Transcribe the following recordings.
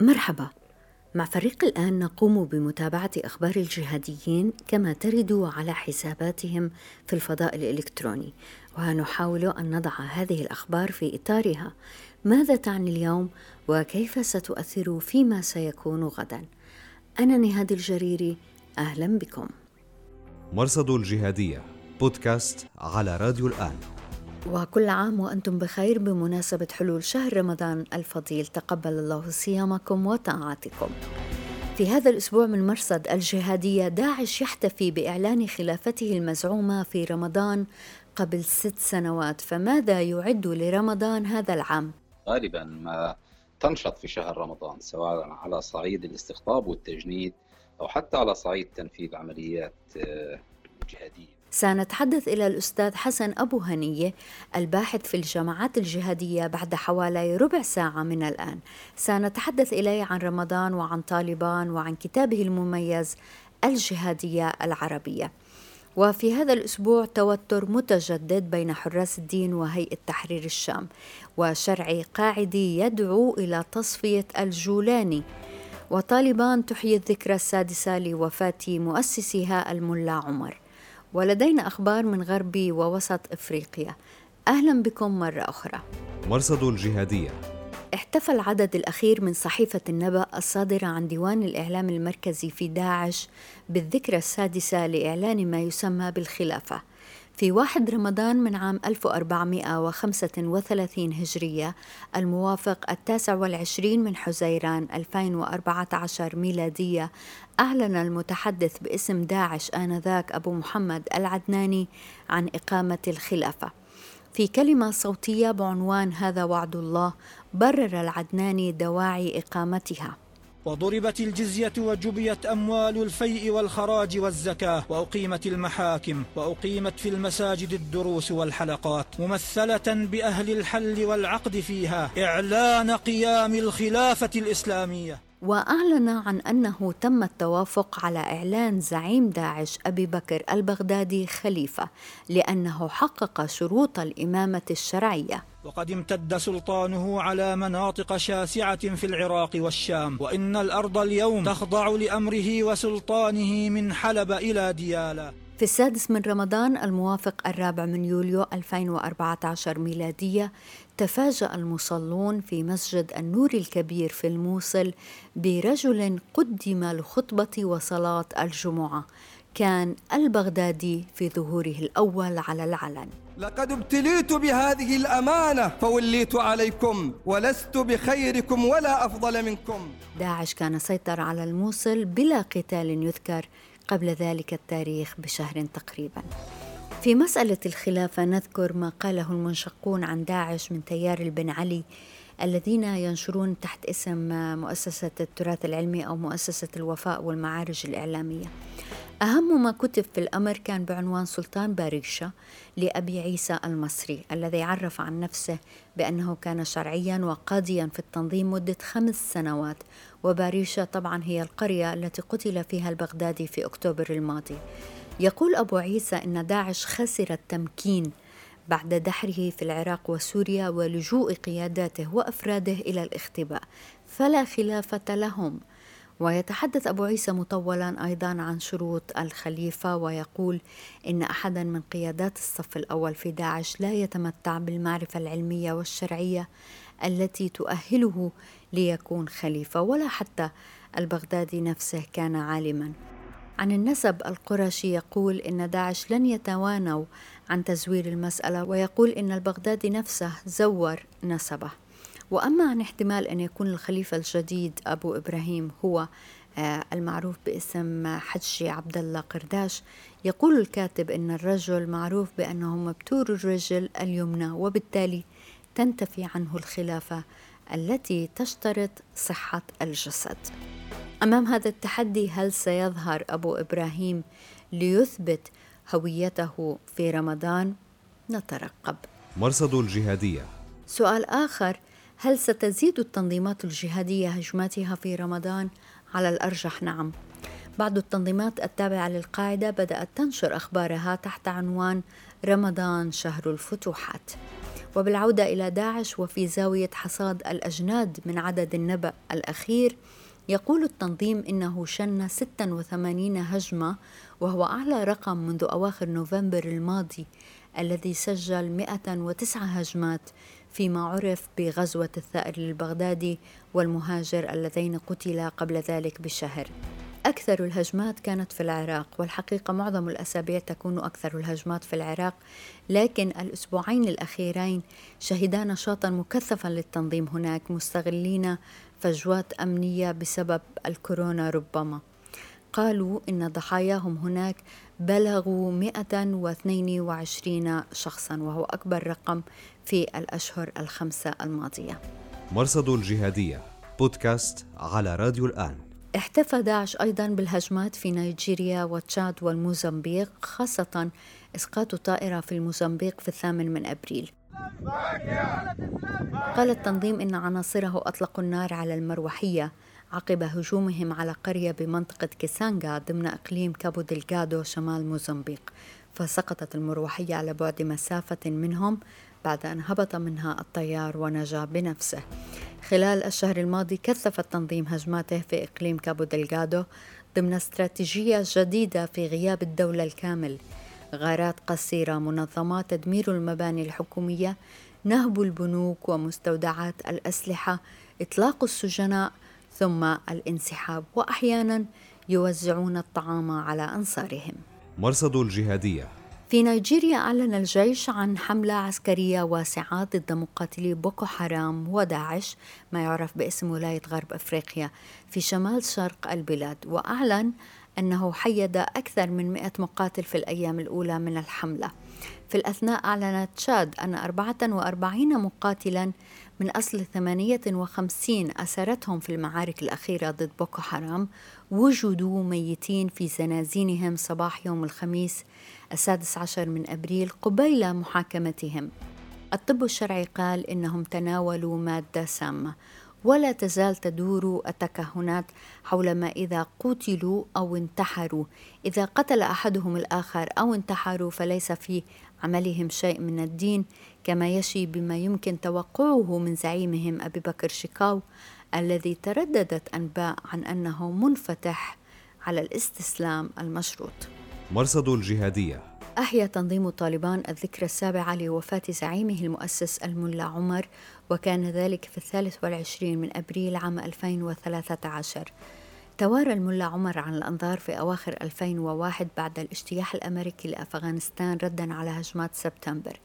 مرحبا. مع فريق الآن نقوم بمتابعة أخبار الجهاديين كما ترد على حساباتهم في الفضاء الإلكتروني ونحاول أن نضع هذه الأخبار في إطارها. ماذا تعني اليوم؟ وكيف ستؤثر فيما سيكون غدا؟ أنا نهاد الجريري أهلا بكم. مرصد الجهادية بودكاست على راديو الآن. وكل عام وأنتم بخير بمناسبة حلول شهر رمضان الفضيل. تقبل الله صيامكم وطاعاتكم. في هذا الأسبوع من مرصد الجهادية داعش يحتفي بإعلان خلافته المزعومة في رمضان قبل ست سنوات. فماذا يعد لرمضان هذا العام؟ غالبا ما تنشط في شهر رمضان سواء على صعيد الاستقطاب والتجنيد أو حتى على صعيد تنفيذ عمليات آه، جهادية. سنتحدث إلى الأستاذ حسن أبو هنية الباحث في الجماعات الجهادية بعد حوالي ربع ساعة من الآن. سنتحدث إليه عن رمضان وعن طالبان وعن كتابه المميز الجهادية العربية. وفي هذا الأسبوع توتر متجدد بين حراس الدين وهيئة تحرير الشام وشرعي قاعدي يدعو إلى تصفية الجولاني. وطالبان تحيي الذكرى السادسة لوفاة مؤسسها الملا عمر. ولدينا أخبار من غرب ووسط إفريقيا. أهلا بكم مرة أخرى. مرصد الجهادية. احتفى العدد الأخير من صحيفة النبأ الصادرة عن ديوان الإعلام المركزي في داعش بالذكرى السادسة لإعلان ما يسمى بالخلافة. في واحد رمضان من عام 1435 هجرية الموافق التاسع والعشرين من حزيران 2014 ميلادية. أعلن المتحدث باسم داعش آنذاك أبو محمد العدناني عن إقامة الخلافة. في كلمة صوتية بعنوان هذا وعد الله برر العدناني دواعي إقامتها. وضربت الجزية وجبيت أموال الفيء والخراج والزكاة وأقيمت المحاكم وأقيمت في المساجد الدروس والحلقات ممثلة بأهل الحل والعقد فيها إعلان قيام الخلافة الإسلامية. وأعلن عن أنه تم التوافق على إعلان زعيم داعش أبي بكر البغدادي خليفة لأنه حقق شروط الإمامة الشرعية. وقد امتد سلطانه على مناطق شاسعة في العراق والشام وإن الأرض اليوم تخضع لأمره وسلطانه من حلب إلى ديالا. في السادس من رمضان الموافق الرابع من يوليو 2014 ميلادية تفاجأ المصلون في مسجد النور الكبير في الموصل برجل قدم لخطبة وصلاة الجمعة. كان البغدادي في ظهوره الأول على العلن. لقد ابتليت بهذه الأمانة فوليت عليكم ولست بخيركم ولا أفضل منكم. داعش كان سيطر على الموصل بلا قتال يذكر قبل ذلك التاريخ بشهر تقريبا. في مسألة الخلافة نذكر ما قاله المنشقون عن داعش من تيار البن علي الذين ينشرون تحت اسم مؤسسة التراث العلمي أو مؤسسة الوفاء والمعارج الإعلامية. أهم ما كتب في الأمر كان بعنوان سلطان باريشة لأبي عيسى المصري الذي عرف عن نفسه بأنه كان شرعيا وقاضيا في التنظيم مدة خمس سنوات وباريشة طبعا هي القرية التي قتل فيها البغدادي في أكتوبر الماضي. يقول أبو عيسى أن داعش خسر التمكين بعد دحره في العراق وسوريا ولجوء قياداته وأفراده إلى الاختباء. فلا خلافة لهم. ويتحدث أبو عيسى مطولا أيضا عن شروط الخليفة ويقول إن أحدا من قيادات الصف الأول في داعش لا يتمتع بالمعرفة العلمية والشرعية التي تؤهله ليكون خليفة ولا حتى البغدادي نفسه كان عالما. عن النسب القرشي يقول إن داعش لن يتوانوا عن تزوير المسألة ويقول إن البغدادي نفسه زور نسبه. وأما عن احتمال أن يكون الخليفة الجديد أبو إبراهيم هو آه، المعروف باسم حجي عبد الله قرداش يقول الكاتب إن الرجل معروف بانه مبتور الرجل اليمنى وبالتالي تنتفي عنه الخلافة التي تشترط صحة الجسد أمام هذا التحدي هل سيظهر أبو إبراهيم ليثبت هويته في رمضان نترقب مرصد الجهادية سؤال آخر هل ستزيد التنظيمات الجهادية هجماتها في رمضان؟ على الأرجح نعم. بعض التنظيمات التابعة للقاعدة بدأت تنشر أخبارها تحت عنوان رمضان شهر الفتوحات. وبالعودة إلى داعش وفي زاوية حصاد الأجناد من عدد النبأ الأخير يقول التنظيم إنه شن 86 هجمة وهو أعلى رقم منذ أواخر نوفمبر الماضي الذي سجل 109 هجمات فيما عرف بغزوة الثائر البغدادي والمهاجر اللذين قتلا قبل ذلك بشهر. أكثر الهجمات كانت في العراق والحقيقة معظم الأسابيع تكون أكثر الهجمات في العراق. لكن الأسبوعين الأخيرين شهدا نشاطا مكثفا للتنظيم هناك مستغلين فجوات أمنية بسبب الكورونا ربما. قالوا إن ضحاياهم هناك بلغوا 122 شخصا وهو أكبر رقم في الأشهر الخمسة الماضية. مرصد الجهادية بودكاست على راديو الآن. احتفى داعش أيضا بالهجمات في نيجيريا وتشاد والموزمبيق خاصة إسقاط طائرة في الموزمبيق في الثامن من أبريل. قال التنظيم إن عناصره أطلقوا النار على المروحية عقب هجومهم على قرية بمنطقة كيسانغا ضمن إقليم كابو دلغادو شمال موزمبيق. فسقطت المروحية على بعد مسافة منهم بعد أن هبط منها الطيار ونجا بنفسه. خلال الشهر الماضي كثف التنظيم هجماته في إقليم كابو دلغادو ضمن استراتيجية جديدة في غياب الدولة الكامل. غارات قصيرة منظمات تدمير المباني الحكومية نهب البنوك ومستودعات الأسلحة إطلاق السجناء ثم الانسحاب وأحيانا يوزعون الطعام على أنصارهم. مرصد الجهادية. في نيجيريا أعلن الجيش عن حملة عسكرية واسعة ضد مقاتلي بوكو حرام وداعش ما يعرف باسم ولاية غرب أفريقيا في شمال شرق البلاد وأعلن أنه حيد أكثر من 100 مقاتل في الأيام الأولى من الحملة. في الأثناء أعلنت تشاد أن 44 مقاتلا من أصل 58 أسرتهم في المعارك الأخيرة ضد بوكو حرام وجدوا ميتين في زنازينهم صباح يوم الخميس السادس عشر من أبريل قبيل محاكمتهم. الطب الشرعي قال إنهم تناولوا مادة سامة ولا تزال تدور التكهنات حول ما إذا قتلوا أو انتحروا. إذا قتل أحدهم الآخر أو انتحروا فليس في عملهم شيء من الدين كما يشي بما يمكن توقعه من زعيمهم أبي بكر شكاو. الذي ترددت أنباء عن أنه منفتح على الاستسلام المشروط. مرصد الجهادية. أحيا تنظيم طالبان الذكرى السابعة لوفاة زعيمه المؤسس الملا عمر وكان ذلك في الثالث والعشرين من أبريل عام 2013 توارى الملا عمر عن الأنظار في أواخر 2001 بعد الاجتياح الأمريكي لأفغانستان ردا على هجمات سبتمبر.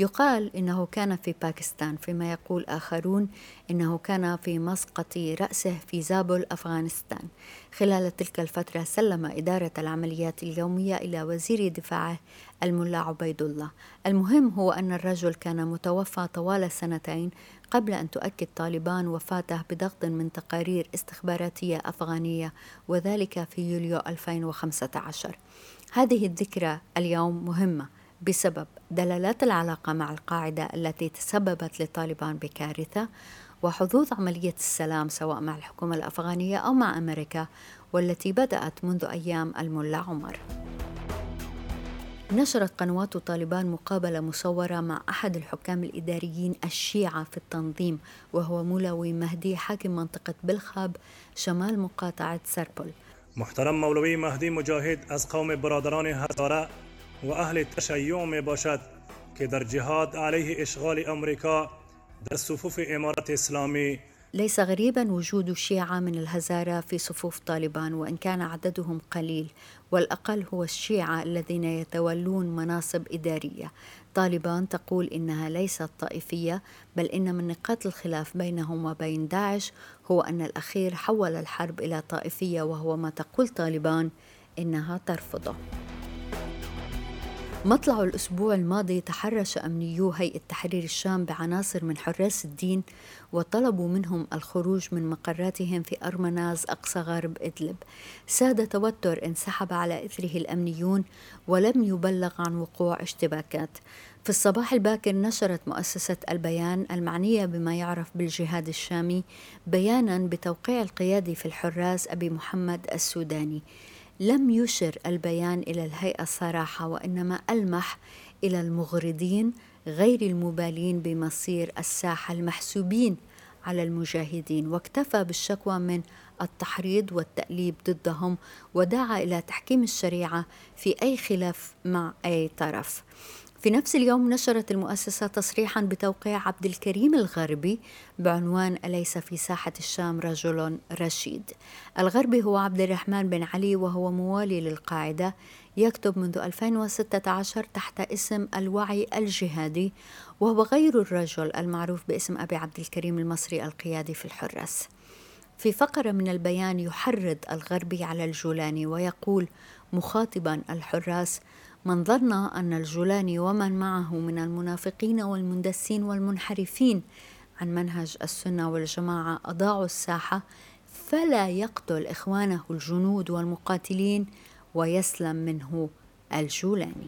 يقال إنه كان في باكستان فيما يقول آخرون إنه كان في مسقط رأسه في زابل أفغانستان. خلال تلك الفترة سلم إدارة العمليات اليومية إلى وزير دفاعه الملا عبيد الله. المهم هو أن الرجل كان متوفى طوال سنتين قبل أن تؤكد طالبان وفاته بضغط من تقارير استخباراتية أفغانية وذلك في يوليو 2015 هذه الذكرى اليوم مهمة. بسبب دلالات العلاقة مع القاعدة التي تسببت لطالبان بكارثة وحظوظ عملية السلام سواء مع الحكومة الأفغانية أو مع أمريكا والتي بدأت منذ أيام الملا عمر. نشرت قنوات طالبان مقابلة مصورة مع أحد الحكام الإداريين الشيعة في التنظيم وهو مولوي مهدي حاكم منطقة بلخاب شمال مقاطعة سربل. محترم مولوی مهدی مجاهد از قوم برادران هزاره و اهل تشیع می باشد که در جهاد علیه اشغال آمریکا در صفوف امارت اسلامی ليس غريبا وجود شيعة من الهزارة في صفوف طالبان وإن كان عددهم قليل والأقل هو الشيعة الذين يتولون مناصب إدارية. طالبان تقول إنها ليست طائفية بل إن من نقاط الخلاف بينهم وبين داعش هو أن الأخير حول الحرب إلى طائفية وهو ما تقول طالبان إنها ترفضه. مطلع الأسبوع الماضي تحرش أمنيو هيئة تحرير الشام بعناصر من حراس الدين وطلبوا منهم الخروج من مقراتهم في أرمناز أقصى غرب إدلب. ساد توتر انسحب على إثره الأمنيون ولم يبلغ عن وقوع اشتباكات. في الصباح الباكر نشرت مؤسسة البيان المعنية بما يعرف بالجهاد الشامي بيانا بتوقيع القيادي في الحراس أبي محمد السوداني. لم يشر البيان إلى الهيئة الصراحة وإنما ألمح إلى المغردين غير المبالين بمصير الساحة المحسوبين على المجاهدين. واكتفى بالشكوى من التحريض والتأليب ضدهم ودعا إلى تحكيم الشريعة في أي خلاف مع أي طرف. في نفس اليوم نشرت المؤسسة تصريحا بتوقيع عبد الكريم الغربي بعنوان أليس في ساحة الشام رجل رشيد؟ الغربي هو عبد الرحمن بن علي وهو موالي للقاعدة يكتب منذ 2016 تحت اسم الوعي الجهادي وهو غير الرجل المعروف باسم أبي عبد الكريم المصري القيادي في الحرس. في فقرة من البيان يحرض الغربي على الجولاني ويقول مخاطبا الحراس من ظن أن الجولاني ومن معه من المنافقين والمندسين والمنحرفين عن منهج السنة والجماعة أضاعوا الساحة فلا يقتل إخوانه الجنود والمقاتلين ويسلم منه الجولاني.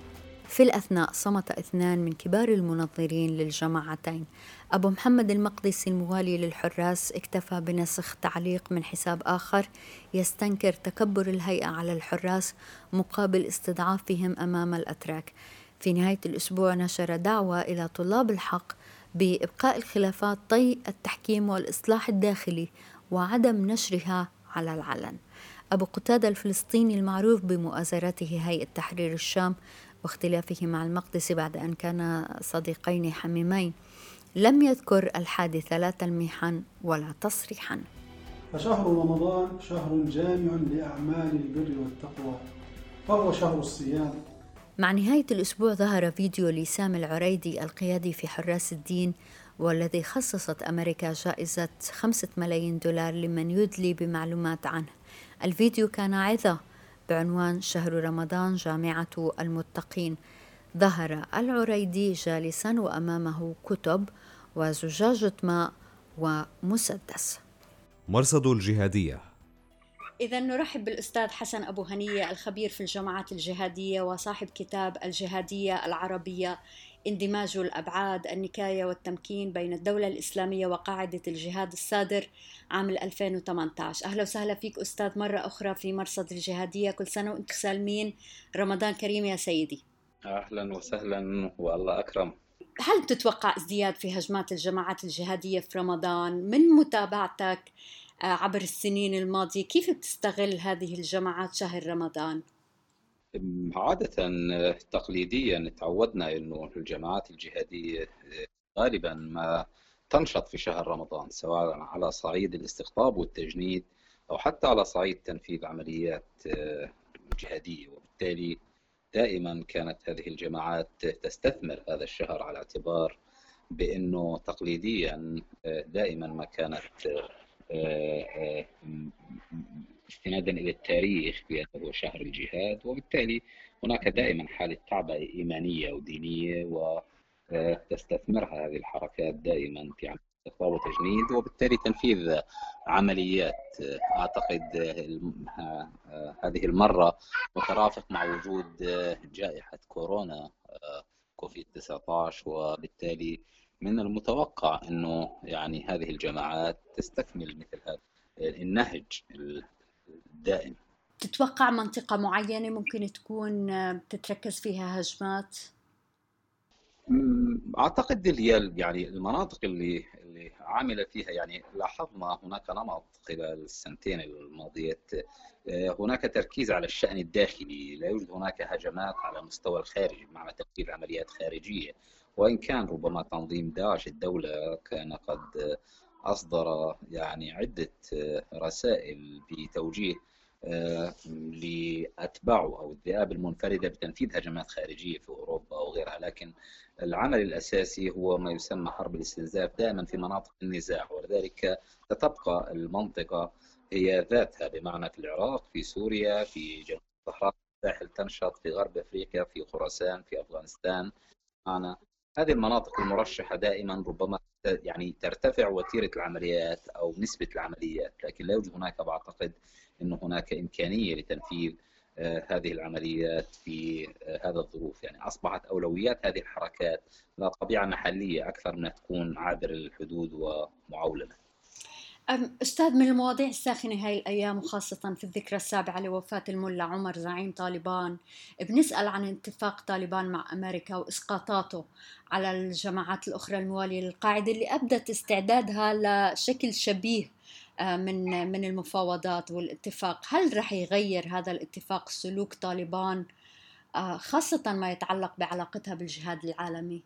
في الأثناء صمت اثنان من كبار المنظرين للجماعتين. أبو محمد المقدسي الموالي للحراس اكتفى بنسخ تعليق من حساب آخر يستنكر تكبر الهيئة على الحراس مقابل استضعافهم أمام الأتراك. في نهاية الأسبوع نشر دعوة إلى طلاب الحق بإبقاء الخلافات طي التحكيم والإصلاح الداخلي وعدم نشرها على العلن. أبو قتادة الفلسطيني المعروف بمؤازرته هيئة تحرير الشام واختلافه مع المقدسي بعد أن كان صديقين حميمين. لم يذكر الحادثة لا تلميحا ولا تصريحا. فشهر رمضان شهر جامع لأعمال البر والتقوى فهو شهر الصيام. مع نهاية الأسبوع ظهر فيديو لسام العريدي القيادي في حراس الدين والذي خصصت أمريكا جائزة خمسة ملايين دولار لمن يدلي بمعلومات عنه. الفيديو كان عظة. بعنوان شهر رمضان جامعة المتقين. ظهر العريدي جالسا وأمامه كتب وزجاجة ماء ومسدس. مرصد الجهادية. إذا نرحب بالأستاذ حسن أبو هنية الخبير في الجماعات الجهادية وصاحب كتاب الجهادية العربية. اندماج الأبعاد النكاية والتمكين بين الدولة الإسلامية وقاعدة الجهاد الصادر عام 2018 أهلا وسهلا فيك أستاذ مرة أخرى في مرصد الجهادية. كل سنة وأنتم سالمين. رمضان كريم يا سيدي. أهلا وسهلا والله أكرم. هل تتوقع ازدياد في هجمات الجماعات الجهادية في رمضان؟ من متابعتك آه، عبر السنين الماضية؟ كيف بتستغل هذه الجماعات شهر رمضان؟ عادة تقليديا تعودنا إنه الجماعات الجهادية غالبا ما تنشط في شهر رمضان سواء على صعيد الاستقطاب والتجنيد أو حتى على صعيد تنفيذ عمليات آه، جهادية. وبالتالي دائما كانت هذه الجماعات تستثمر هذا الشهر على اعتبار بإنه تقليديا دائما ما كانت استنادا إلى التاريخ بانه شهر الجهاد وبالتالي هناك دائما حالة تعبئة إيمانية ودينية وتستثمرها هذه الحركات دائما في استقطاب وتجنيد وبالتالي تنفيذ عمليات أعتقد هذه المرة مترافق مع وجود جائحة كورونا كوفيد 19 وبالتالي من المتوقع إنه يعني هذه الجماعات تستكمل مثل هذا النهج الدائم تتوقع منطقة معينة ممكن تكون تتركز فيها هجمات؟ أعتقد هي يعني المناطق اللي اللي عاملة فيها يعني لاحظنا هناك نمط خلال السنتين الماضيات آه، هناك تركيز على الشأن الداخلي لا يوجد هناك هجمات على المستوى الخارجي بمعنى تنفيذ عمليات خارجية وإن كان ربما تنظيم داعش الدولة كان قد أصدر يعني عدة رسائل بتوجيه آه، لاتباعه أو الذئاب المنفردة بتنفيذ هجمات خارجية في أوروبا أو غيرها. لكن العمل الأساسي هو ما يسمى حرب الاستنزاف دائما في مناطق النزاع. ولذلك ستبقى المنطقة هي ذاتها بمعنى في العراق في سوريا في جنوب الصحراء الساحل تنشط في غرب أفريقيا في خراسان في أفغانستان. معنا هذه المناطق المرشحة دائما ربما يعني ترتفع وتيره العمليات أو نسبة العمليات لكن لا يوجد هناك بعتقد إنه هناك إمكانية لتنفيذ آه، هذه العمليات في آه، هذا الظروف يعني أصبحت أولويات هذه الحركات ذات طبيعة محلية أكثر من تكون عابر الحدود ومعولمه. أستاذ من المواضيع الساخنة هاي الأيام وخاصة في الذكرى السابعة لوفاة الملا عمر زعيم طالبان بنسأل عن اتفاق طالبان مع أمريكا وإسقاطاته على الجماعات الأخرى الموالية للقاعدة اللي أبدت استعدادها لشكل شبيه آه، من من المفاوضات والاتفاق. هل رح يغير هذا الاتفاق سلوك طالبان آه، خاصة ما يتعلق بعلاقتها بالجهاد العالمي؟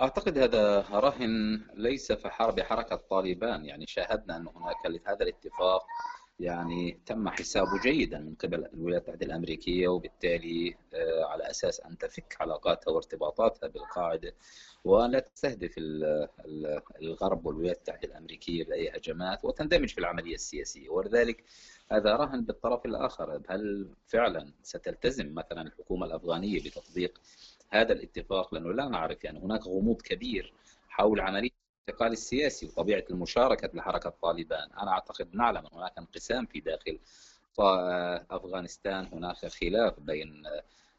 أعتقد هذا رهن ليس في حرب حركة طالبان. يعني شاهدنا أن هناك هذا الاتفاق يعني تم حسابه جيدا من قبل الولايات المتحدة الأمريكية وبالتالي آه، على أساس أن تفك علاقاتها وارتباطاتها بالقاعدة ولا تستهدف الغرب والولايات المتحدة الأمريكية بأي هجمات وتندمج في العملية السياسية. ولذلك هذا رهن بالطرف الآخر. هل فعلا ستلتزم مثلا الحكومة الأفغانية بتطبيق هذا الاتفاق لأنه لا نعرف يعني هناك غموض كبير حول عملية الانتقال السياسي وطبيعة المشاركة لحركه طالبان، أنا أعتقد نعلم أن هناك انقسام في داخل أفغانستان، هناك خلاف بين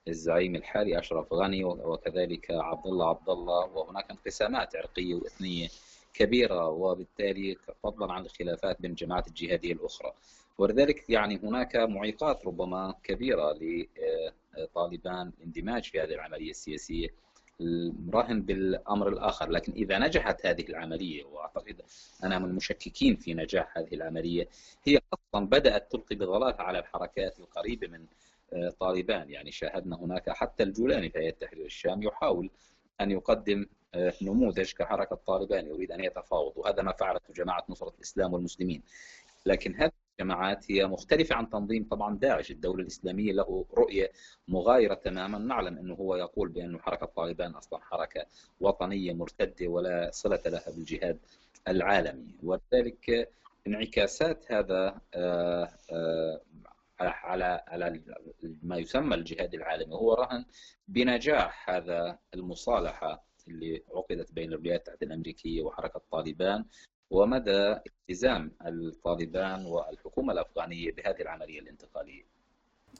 الزعيم الحالي أشرف غني وكذلك عبد الله عبد الله وهناك انقسامات عرقية وإثنية كبيرة وبالتالي فضلا عن الخلافات بين الجماعات الجهادية الأخرى. ولذلك يعني هناك معيقات ربما كبيرة طالبان الاندماج في هذه العملية السياسية راهن بالأمر الآخر. لكن إذا نجحت هذه العملية وأعتقد أنا من المشككين في نجاح هذه العملية هي أصلا بدأت تلقي بظلال على الحركات القريبة من آه، طالبان. يعني شاهدنا هناك حتى الجولاني في هيئة تحرير الشام يحاول أن يقدم آه، نموذج كحركة طالبان يريد أن يتفاوض وهذا ما فعلته جماعة نصرة الإسلام والمسلمين. لكن هذه الجماعات هي مختلفة عن تنظيم طبعا داعش. الدولة الإسلامية له رؤية مغايرة تماما. نعلم أنه هو يقول بأن حركة طالبان أصلا حركة وطنية مرتدة ولا صلة لها بالجهاد العالمي. ولذلك انعكاسات هذا آه، آه، على على ما يسمى الجهاد العالمي. هو رهن بنجاح هذا المصالحة اللي عقدت بين الولايات المتحدة الأمريكية وحركة طالبان. ومدى التزام الطالبان والحكومة الأفغانية بهذه العملية الانتقالية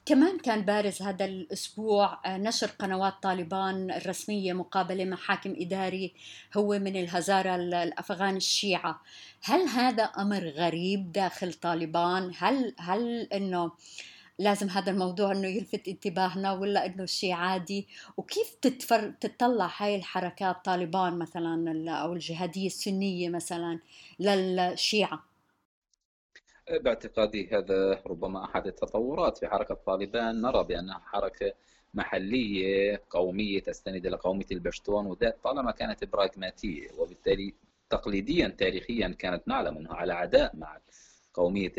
كمان كان بارز هذا الأسبوع آه، نشر قنوات طالبان الرسمية مقابلة مع حاكم إداري هو من الهزارة الأفغان الشيعة هل هذا أمر غريب داخل طالبان؟ هل هل أنه لازم هذا الموضوع إنه يلفت انتباهنا ولا إنه شيء عادي؟ وكيف تتفر تطلع هاي الحركات طالبان مثلا أو الجهادية السنية مثلا للشيعة؟ باعتقادي هذا ربما أحد التطورات في حركة طالبان. نرى بأنها حركة محلية قومية تستند إلى قومية البشتون وذات طالما كانت براغماتية وبالتالي تقليديا تاريخيا كانت نعلم انه على عداء مع قومية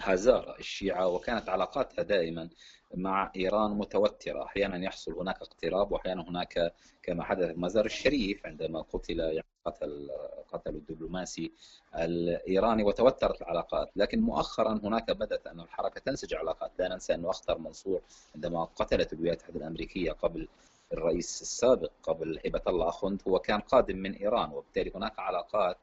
هازارا الشيعة وكانت علاقاتها دائما مع إيران متوترة. أحيانا يحصل هناك اقتراب وأحيانا هناك كما حدث مزار الشريف عندما قتل يعني قتل قتل الدبلوماسي الإيراني وتوترت العلاقات. لكن مؤخرا هناك بدأت أن الحركة تنسج علاقات. لا ننسى أنه أخطر منصور عندما قتلت الولايات المتحدة الأمريكية قبل الرئيس السابق قبل هبة الله أخوند هو كان قادم من إيران. وبالتالي هناك علاقات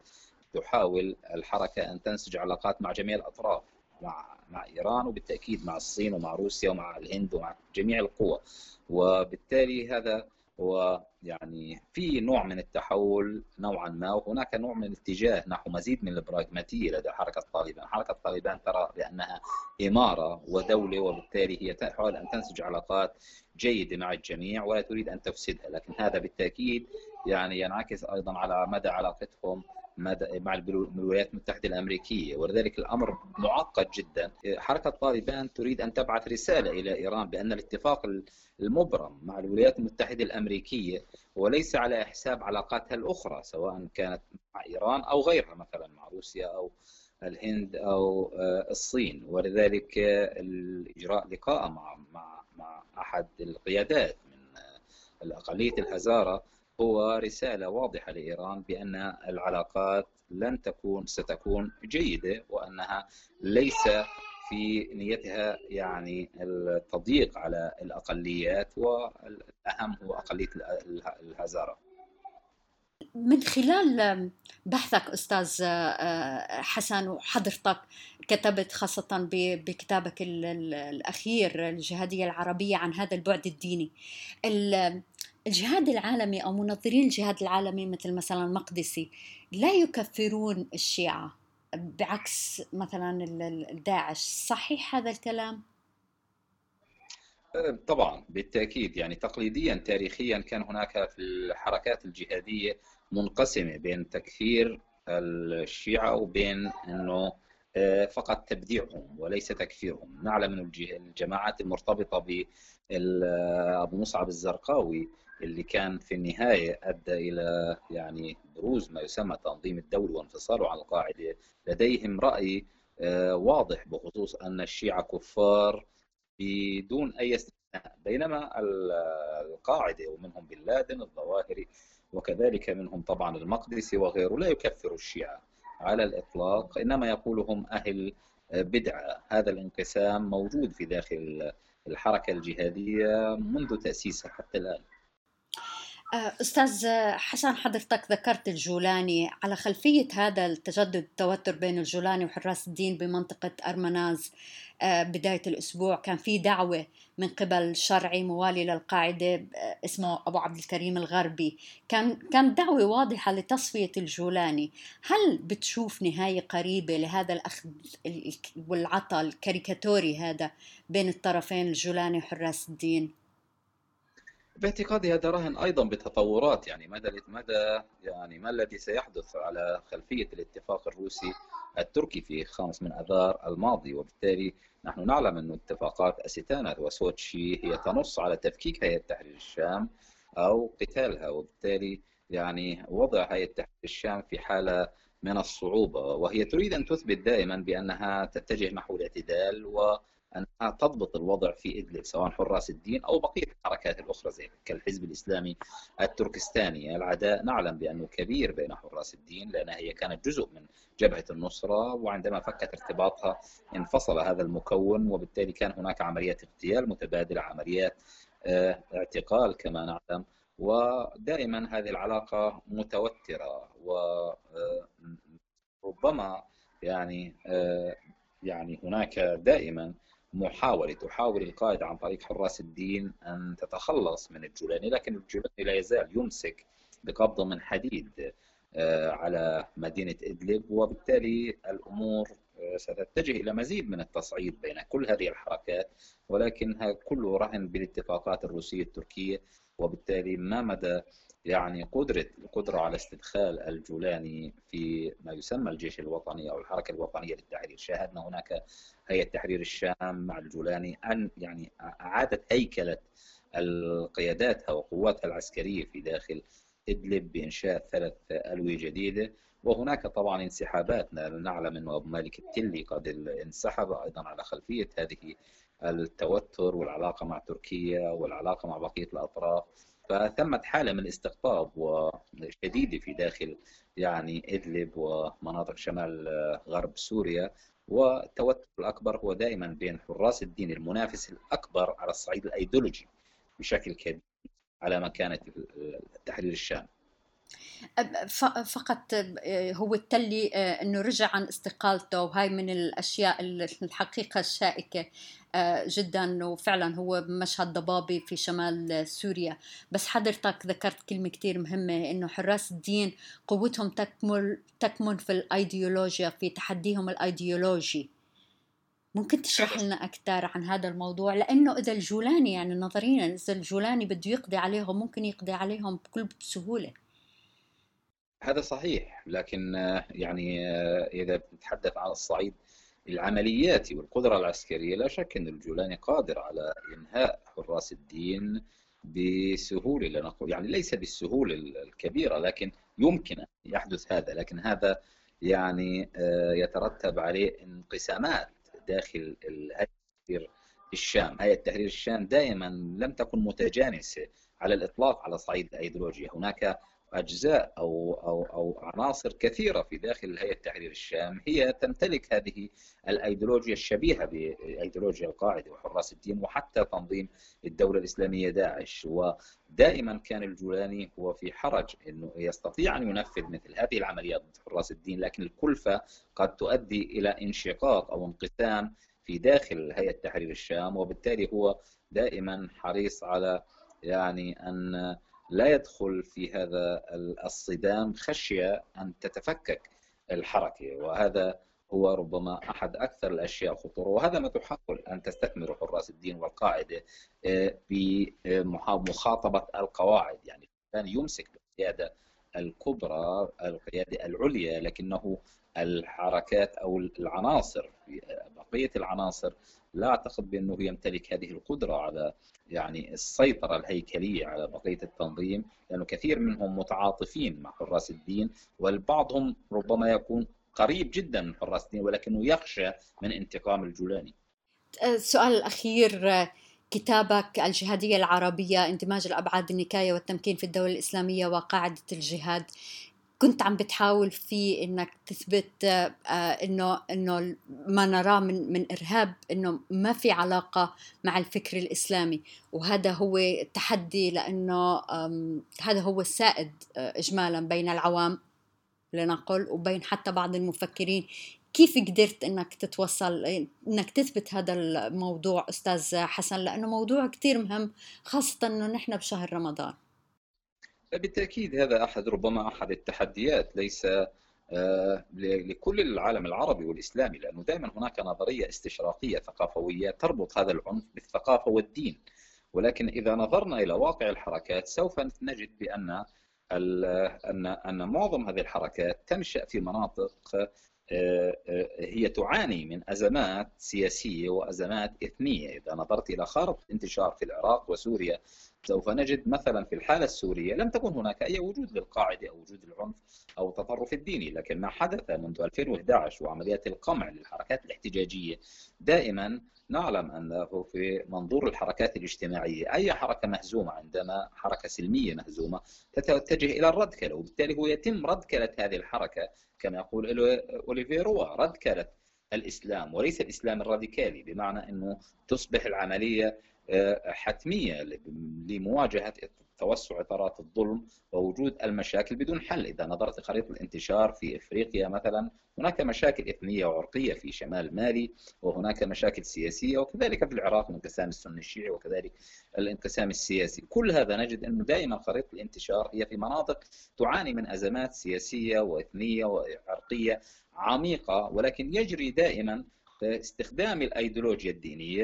تحاول الحركة أن تنسج علاقات مع جميع الأطراف. مع مع إيران وبالتأكيد مع الصين ومع روسيا ومع الهند ومع جميع القوى. وبالتالي هذا هو يعني في نوع من التحول نوعا ما وهناك نوع من الاتجاه نحو مزيد من البراغماتية لدى حركة طالبان، حركة طالبان ترى بأنها إمارة ودولة وبالتالي هي تحاول أن تنسج علاقات جيدة مع الجميع ولا تريد أن تفسدها، لكن هذا بالتأكيد يعني ينعكس أيضا على مدى علاقتهم مع الولايات المتحدة الأمريكية. ولذلك الأمر معقد جدا. حركة طالبان تريد أن تبعث رسالة إلى إيران بأن الاتفاق المبرم مع الولايات المتحدة الأمريكية وليس على حساب علاقاتها الأخرى سواء كانت مع إيران أو غيرها مثلا مع روسيا أو الهند أو آه، الصين. ولذلك الإجراء لقاء مع مع مع أحد القيادات من آه، الأقلية الهزارة هو رسالة واضحة لإيران بأن العلاقات لن تكون ستكون جيدة وأنها ليس في نيتها يعني التضييق على الأقليات والأهم هو أقلية الهزارة. من خلال بحثك أستاذ آه، حسن وحضرتك كتبت خاصة بكتابك الأخير الجهادية العربية عن هذا البعد الديني الجهاد العالمي أو منظرين الجهاد العالمي مثل مثلا مقدسي لا يكفرون الشيعة بعكس مثلا الداعش صحيح هذا الكلام؟ أه، طبعا بالتأكيد يعني تقليديا تاريخيا كان هناك في الحركات الجهادية منقسمة بين تكفير الشيعة وبين إنه أه، فقط تبديعهم وليس تكفيرهم نعلم من الجماعات المرتبطة ب أبو مصعب الزرقاوي اللي كان في النهاية أدى إلى يعني بروز ما يسمى تنظيم الدولي وانفصاله عن القاعدة. لديهم رأي أه، واضح بخصوص أن الشيعة كفار بدون أي استثناء بينما القاعدة ومنهم بن لادن الظواهري وكذلك منهم طبعا المقدسي وغيره لا يكفر الشيعة على الإطلاق إنما يقولهم أهل بدعة. هذا الانقسام موجود في داخل الحركة الجهادية منذ تأسيسها حتى الآن. آه، أستاذ حسن حضرتك ذكرت الجولاني. على خلفية هذا التجدد التوتر بين الجولاني وحراس الدين بمنطقة أرمناز آه، بداية الأسبوع كان في دعوة من قبل شرعي موالي للقاعدة آه، اسمه أبو عبد الكريم الغربي. كان كان دعوة واضحة لتصفية الجولاني. هل بتشوف نهاية قريبة لهذا الأخذ والعطاء الكاريكاتوري هذا بين الطرفين الجولاني وحراس الدين؟ باعتقادي هذا راهن أيضا بتطورات يعني مدى مدى يعني ما الذي سيحدث على خلفية الاتفاق الروسي التركي في 5 من أذار الماضي؟ وبالتالي نحن نعلم أن اتفاقات أستانا وسوتشي هي تنص على تفكيك هيئة تحرير الشام أو قتالها. وبالتالي يعني وضع هيئة تحرير الشام في حالة من الصعوبة وهي تريد أن تثبت دائما بأنها تتجه نحو الاعتدال و أنها تضبط الوضع في إدلب سواء حراس الدين أو بقية الحركات الأخرى زي كالحزب الإسلامي التركستاني. العداء نعلم بأنه كبير بين حراس الدين لانها هي كانت جزء من جبهة النصرة وعندما فكت ارتباطها انفصل هذا المكون وبالتالي كان هناك عمليات اغتيال متبادلة عمليات آه، اعتقال كما نعلم. ودائما هذه العلاقة متوترة وربما آه، يعني آه، يعني هناك دائما محاولة تحاول القائد عن طريق حراس الدين أن تتخلص من الجولاني لكن الجولاني لا يزال يمسك بقبضة من حديد آه، على مدينة إدلب وبالتالي الأمور آه، ستتجه إلى مزيد من التصعيد بين كل هذه الحركات ولكنها كله رهن بالاتفاقات الروسية التركية وبالتالي ما مدى يعني قدرة القدرة على استدخال الجولاني في ما يسمى الجيش الوطني أو الحركة الوطنية للتحرير؟ شاهدنا هناك هيئة تحرير الشام مع الجولاني أن يعني أعادت هيكلة القياداتها وقواتها العسكرية في داخل إدلب بإنشاء ثلاث ألوية جديدة. وهناك طبعا انسحابات نعلم أنه أبو مالك التلي قد انسحب أيضا على خلفية هذه التوتر والعلاقة مع تركيا والعلاقة مع بقية الأطراف فثمت حالة من الاستقطاب وشديدة في داخل يعني إدلب ومناطق شمال غرب سوريا والتوتر الأكبر هو دائما بين حراس الدين المنافس الأكبر على الصعيد الأيديولوجي بشكل كبير على مكانة تحرير الشام. فقط هو التلي آه، إنه رجع عن استقالته وهاي من الأشياء الحقيقة الشائكة. آه، جدا وفعلا هو مشهد ضبابي في شمال سوريا. بس حضرتك ذكرت كلمة كتير مهمة إنه حراس الدين قوتهم تكمل تكمن في الأيديولوجيا في تحديهم الأيديولوجي. ممكن تشرح لنا أكثر عن هذا الموضوع؟ لأنه إذا الجولاني يعني نظريا إذا الجولاني بده يقضي عليهم ممكن يقضي عليهم بكل سهولة. هذا صحيح لكن آه، يعني آه، إذا بنتحدث عن الصعيد العملياتي والقدرة العسكرية لا شك أن الجولاني قادر على إنهاء حراس الدين بسهولة. لنقول يعني ليس بالسهولة الكبيرة لكن يمكن يحدث هذا. لكن هذا يعني آه، يترتب عليه انقسامات داخل هيئة الشام. هيئة تحرير الشام دائما لم تكن متجانسة على الإطلاق على صعيد الأيديولوجيا. هناك أجزاء أو أو أو عناصر كثيرة في داخل هيئة تحرير الشام هي تمتلك هذه الأيديولوجيا الشبيهة بأيديولوجيا القاعدة وحراس الدين وحتى تنظيم الدولة الإسلامية داعش. ودائما كان الجولاني هو في حرج إنه يستطيع أن ينفذ مثل هذه العمليات ضد حراس الدين لكن الكلفة قد تؤدي إلى انشقاق أو انقسام في داخل هيئة تحرير الشام وبالتالي هو دائما حريص على يعني أن لا يدخل في هذا الصدام خشية أن تتفكك الحركة وهذا هو ربما أحد أكثر الأشياء خطورة. وهذا ما تحاول أن تستثمر حراس الدين والقاعدة آه، بمخاطبه القواعد. يعني كان يمسك بالقيادة الكبرى القيادة العليا لكنه الحركات أو العناصر بقية العناصر لا أعتقد بأنه يمتلك هذه القدرة على يعني السيطرة الهيكلية على بقية التنظيم لأنه كثير منهم متعاطفين مع حراس الدين والبعضهم ربما يكون قريب جدا من حراس الدين ولكنه يخشى من انتقام الجولاني. السؤال الأخير كتابك الجهادية العربية اندماج الأبعاد النكاية والتمكين في الدولة الإسلامية وقاعدة الجهاد كنت عم بتحاول فيه إنك تثبت آه، إنه إنه ما نراه من من إرهاب إنه ما في علاقة مع الفكر الإسلامي. وهذا هو تحدي لأنه هذا هو السائد آه، اجمالا بين العوام لنقل وبين حتى بعض المفكرين. كيف قدرت إنك تتوصل إنك تثبت هذا الموضوع أستاذ حسن؟ لأنه موضوع كثير مهم خاصة إنه نحن بشهر رمضان. بالتاكيد هذا أحد ربما أحد التحديات. ليس آه، لكل العالم العربي والإسلامي لأنه دائما هناك نظرية استشراقية ثقافوية تربط هذا العنف بالثقافة والدين. ولكن إذا نظرنا إلى واقع الحركات سوف نجد بأن ان أن معظم هذه الحركات تنشأ في مناطق آه، آه، هي تعاني من أزمات سياسية وأزمات إثنية، إذا نظرت إلى خارطة الانتشار في العراق وسوريا سوف نجد مثلا في الحالة السورية لم تكن هناك أي وجود للقاعدة أو وجود العنف أو التطرف الديني، لكن ما حدث منذ 2011 وعمليات القمع للحركات الاحتجاجية. دائما نعلم أنه في منظور الحركات الاجتماعية أي حركة مهزومة عندما حركة سلمية مهزومة تتجه إلى الردكله وبالتالي هو يتم ردكلة هذه الحركة. كما يقول اوليفيرو ردكلة الإسلام وليس الإسلام الراديكالي بمعنى إنه تصبح العملية آه، حتمية لمواجهة توسع اطارات الظلم ووجود المشاكل بدون حل. إذا نظرت خريطه الانتشار في إفريقيا مثلا هناك مشاكل إثنية وعرقية في شمال مالي وهناك مشاكل سياسية وكذلك في العراق الانقسام السني الشيعي وكذلك الانقسام السياسي. كل هذا نجد انه دائما خريطة الانتشار هي في مناطق تعاني من أزمات سياسية وإثنية وعرقية عميقة ولكن يجري دائما استخدام الأيديولوجيا الدينية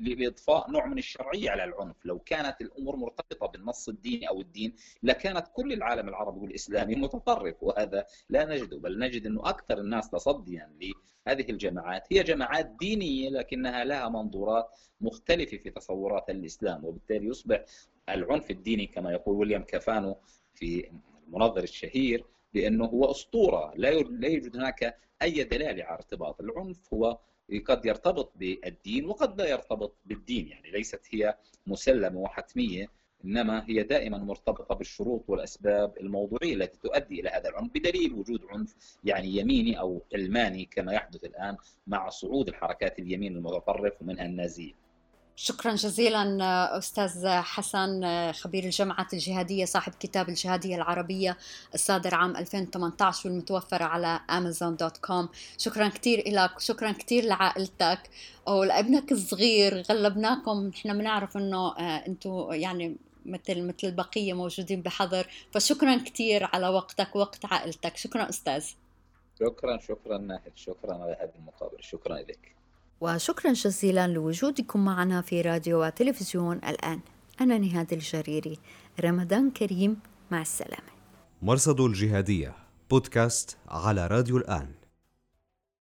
لإضفاء نوع من الشرعية على العنف، لو كانت الأمور مرتبطة بالنص الديني أو الدين لكانت كل العالم العربي والإسلامي متطرف وهذا لا نجده بل نجد أنه أكثر الناس تصديا لهذه الجماعات. هي جماعات دينية لكنها لها منظورات مختلفة في تصورات الإسلام وبالتالي يصبح العنف الديني كما يقول ويليام كافانو في المنظر الشهير بأنه هو أسطورة لا لا يوجد هناك أي دلاله على ارتباط العنف هو قد يرتبط بالدين وقد لا يرتبط بالدين يعني ليست هي مسلمة وحتمية إنما هي دائما مرتبطة بالشروط والأسباب الموضوعية التي تؤدي إلى هذا العنف بدليل وجود عنف يعني يميني أو علماني كما يحدث الآن مع صعود الحركات اليمين المتطرف ومنها النازيه. شكرا جزيلا أستاذ حسن خبير الجامعة الجهادية صاحب كتاب الجهادية العربية الصادر عام 2018 والمتوفر على أمازون دوت كوم. شكرا كثير لك شكرا كثير لعائلتك. ولابنك الصغير غلبناكم نحن بنعرف إنه آه، أنتم يعني مثل مثل البقية موجودين بحضر فشكرا كثير على وقتك ووقت عائلتك. شكرا أستاذ. شكرا شكرا ناهد شكرا على هذه المقابلة. شكرا لك وشكرا جزيلا لوجودكم معنا في راديو وتلفزيون الآن. أنا نهاد الجريري. رمضان كريم. مع السلامة. مرصد الجهادية. بودكاست على راديو الآن.